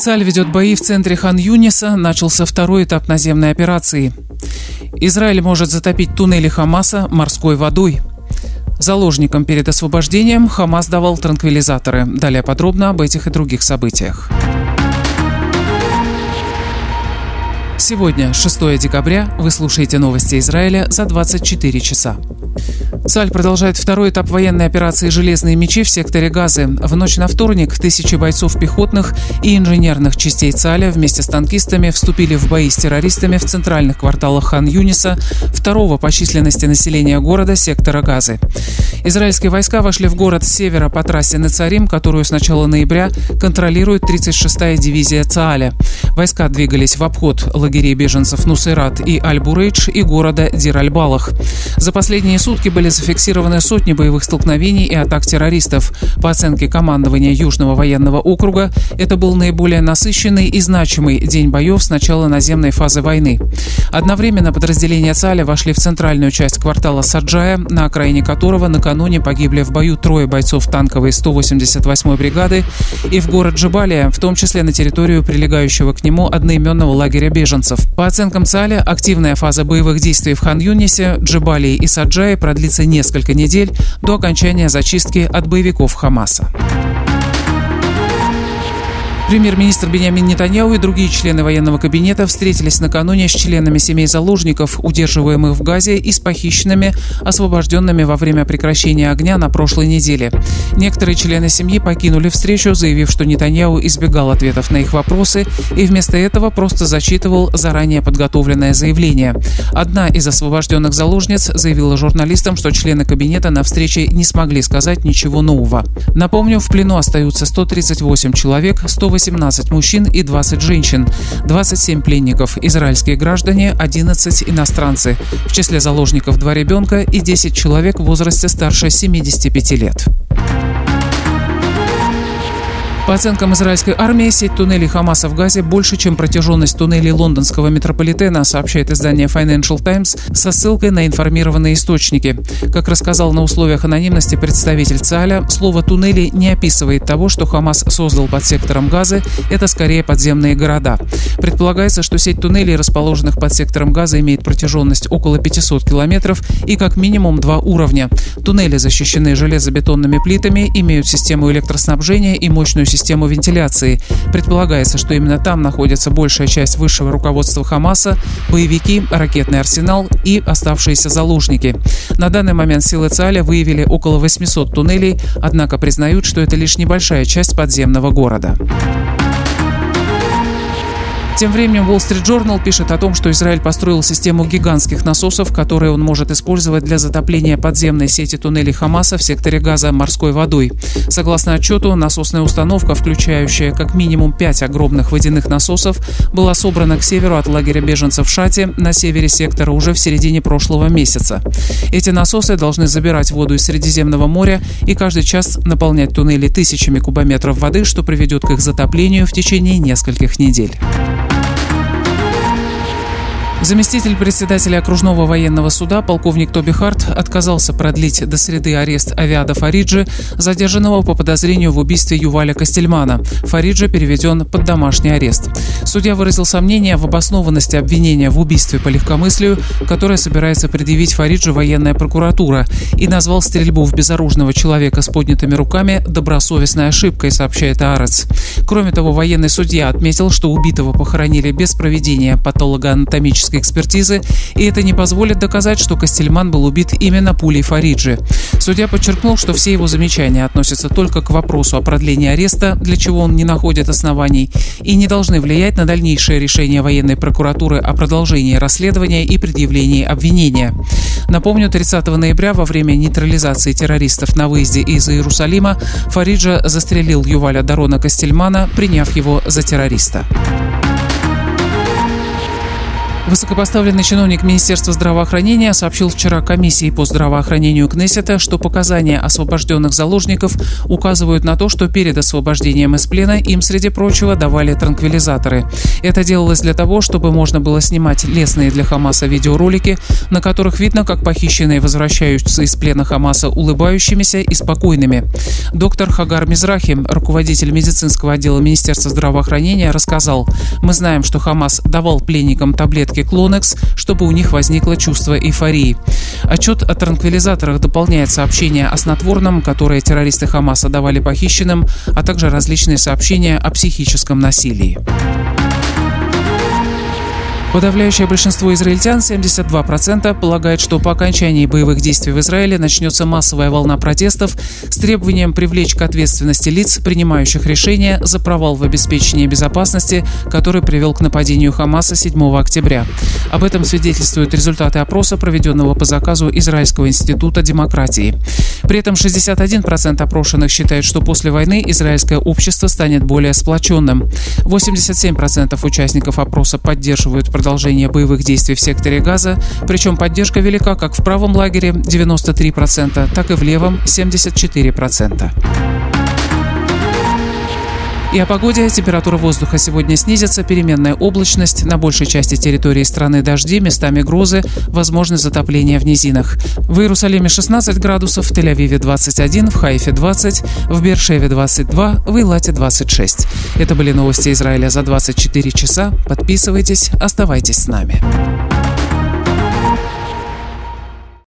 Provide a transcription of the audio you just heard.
Цаль ведет бои в центре Хан-Юниса. Начался второй этап наземной операции. Израиль может затопить туннели Хамаса морской водой. Заложникам перед освобождением Хамас давал транквилизаторы. Далее подробно об этих и других событиях. Сегодня, 6 декабря, вы слушаете новости Израиля за 24 часа. Цаль продолжает второй этап военной операции «Железные мечи» в секторе Газы. В ночь на вторник тысячи бойцов пехотных и инженерных частей Цаля вместе с танкистами вступили в бои с террористами в центральных кварталах Хан-Юниса, второго по численности населения города сектора Газы. Израильские войска вошли в город с севера по трассе Нацарим, которую с начала ноября контролирует 36-я дивизия Цааля. Войска двигались в обход лагерей беженцев Нусейрат и Аль-Бурейдж и города Дир-Аль-Балах. За последние сутки были зафиксированы сотни боевых столкновений и атак террористов. По оценке командования Южного военного округа, это был наиболее насыщенный и значимый день боев с начала наземной фазы войны. Одновременно подразделения ЦАЛя вошли в центральную часть квартала Саджая, на окраине которого накануне погибли в бою трое бойцов танковой 188-й бригады, и в город Джибалия, в том числе на территорию прилегающего к нему одноименного лагеря беженцев. По оценкам ЦАЛя, активная фаза боевых действий в Хан-Юнисе, Джибалии и Саджае продлится несколько недель до окончания зачистки от боевиков Хамаса. Премьер-министр Бениамин Нетаньяу и другие члены военного кабинета встретились накануне с членами семей заложников, удерживаемых в Газе, и с похищенными, освобожденными во время прекращения огня на прошлой неделе. Некоторые члены семьи покинули встречу, заявив, что Нетаньяу избегал ответов на их вопросы и вместо этого просто зачитывал заранее подготовленное заявление. Одна из освобожденных заложниц заявила журналистам, что члены кабинета на встрече не смогли сказать ничего нового. Напомню, в плену остаются 138 человек, 180 18 мужчин и 20 женщин, 27 пленников, израильские граждане, 11 иностранцы. В числе заложников два ребенка и 10 человек в возрасте старше 75 лет. По оценкам израильской армии, сеть туннелей Хамаса в Газе больше, чем протяженность туннелей лондонского метрополитена, сообщает издание Financial Times со ссылкой на информированные источники. Как рассказал на условиях анонимности представитель ЦАЛЯ, слово «туннели» не описывает того, что Хамас создал под сектором Газы, это скорее подземные города. Предполагается, что сеть туннелей, расположенных под сектором Газа, имеет протяженность около 500 километров и как минимум два уровня. Туннели защищены железобетонными плитами, имеют систему электроснабжения и мощную систему вентиляции. Предполагается, что именно там находится большая часть высшего руководства Хамаса, боевики, ракетный арсенал и оставшиеся заложники. На данный момент силы ЦАЛЯ выявили около 800 туннелей, однако признают, что это лишь небольшая часть подземного города. Тем временем Wall Street Journal пишет о том, что Израиль построил систему гигантских насосов, которые он может использовать для затопления подземной сети туннелей Хамаса в секторе Газа морской водой. Согласно отчету, насосная установка, включающая как минимум пять огромных водяных насосов, была собрана к северу от лагеря беженцев в Шате на севере сектора уже в середине прошлого месяца. Эти насосы должны забирать воду из Средиземного моря и каждый час наполнять туннели тысячами кубометров воды, что приведет к их затоплению в течение нескольких недель. Заместитель председателя окружного военного суда полковник Тоби Харт отказался продлить до среды арест Авиада Фариджи, задержанного по подозрению в убийстве Юваля Костельмана. Фариджи переведен под домашний арест. Судья выразил сомнение в обоснованности обвинения в убийстве по легкомыслию, которое собирается предъявить Фариджи военная прокуратура, и назвал стрельбу в безоружного человека с поднятыми руками добросовестной ошибкой, сообщает Арец. Кроме того, военный судья отметил, что убитого похоронили без проведения патологоанатомической медицинской экспертизы, и это не позволит доказать, что Костельман был убит именно пулей Фариджи. Судья подчеркнул, что все его замечания относятся только к вопросу о продлении ареста, для чего он не находит оснований, и не должны влиять на дальнейшее решение военной прокуратуры о продолжении расследования и предъявлении обвинения. Напомню, 30 ноября во время нейтрализации террористов на выезде из Иерусалима Фариджа застрелил Юваля Дарона Костельмана, приняв его за террориста. Высокопоставленный чиновник Министерства здравоохранения сообщил вчера комиссии по здравоохранению Кнессета, что показания освобожденных заложников указывают на то, что перед освобождением из плена им, среди прочего, давали транквилизаторы. Это делалось для того, чтобы можно было снимать лестные для Хамаса видеоролики, на которых видно, как похищенные возвращаются из плена Хамаса улыбающимися и спокойными. Доктор Хагар Мизрахи, руководитель медицинского отдела Министерства здравоохранения, рассказал, «Мы знаем, что Хамас давал пленникам таблетки таблетки Клонекс, чтобы у них возникло чувство эйфории. Отчет о транквилизаторах дополняет сообщения о снотворном, которые террористы Хамаса давали похищенным, а также различные сообщения о психическом насилии. Подавляющее большинство израильтян, 72%, полагает, что по окончании боевых действий в Израиле начнется массовая волна протестов с требованием привлечь к ответственности лиц, принимающих решения за провал в обеспечении безопасности, который привел к нападению Хамаса 7 октября. Об этом свидетельствуют результаты опроса, проведенного по заказу Израильского института демократии. При этом 61% опрошенных считают, что после войны израильское общество станет более сплоченным. 87% участников опроса поддерживают продолжения боевых действий в секторе Газа, причем поддержка велика как в правом лагере 93%, так и в левом 74%. И о погоде. Температура воздуха сегодня снизится, переменная облачность, на большей части территории страны дожди, местами грозы, возможно затопление в низинах. В Иерусалиме 16 градусов, в Тель-Авиве 21, в Хайфе 20, в Бершеве 22, в Илате 26. Это были новости Израиля за 24 часа. Подписывайтесь, оставайтесь с нами.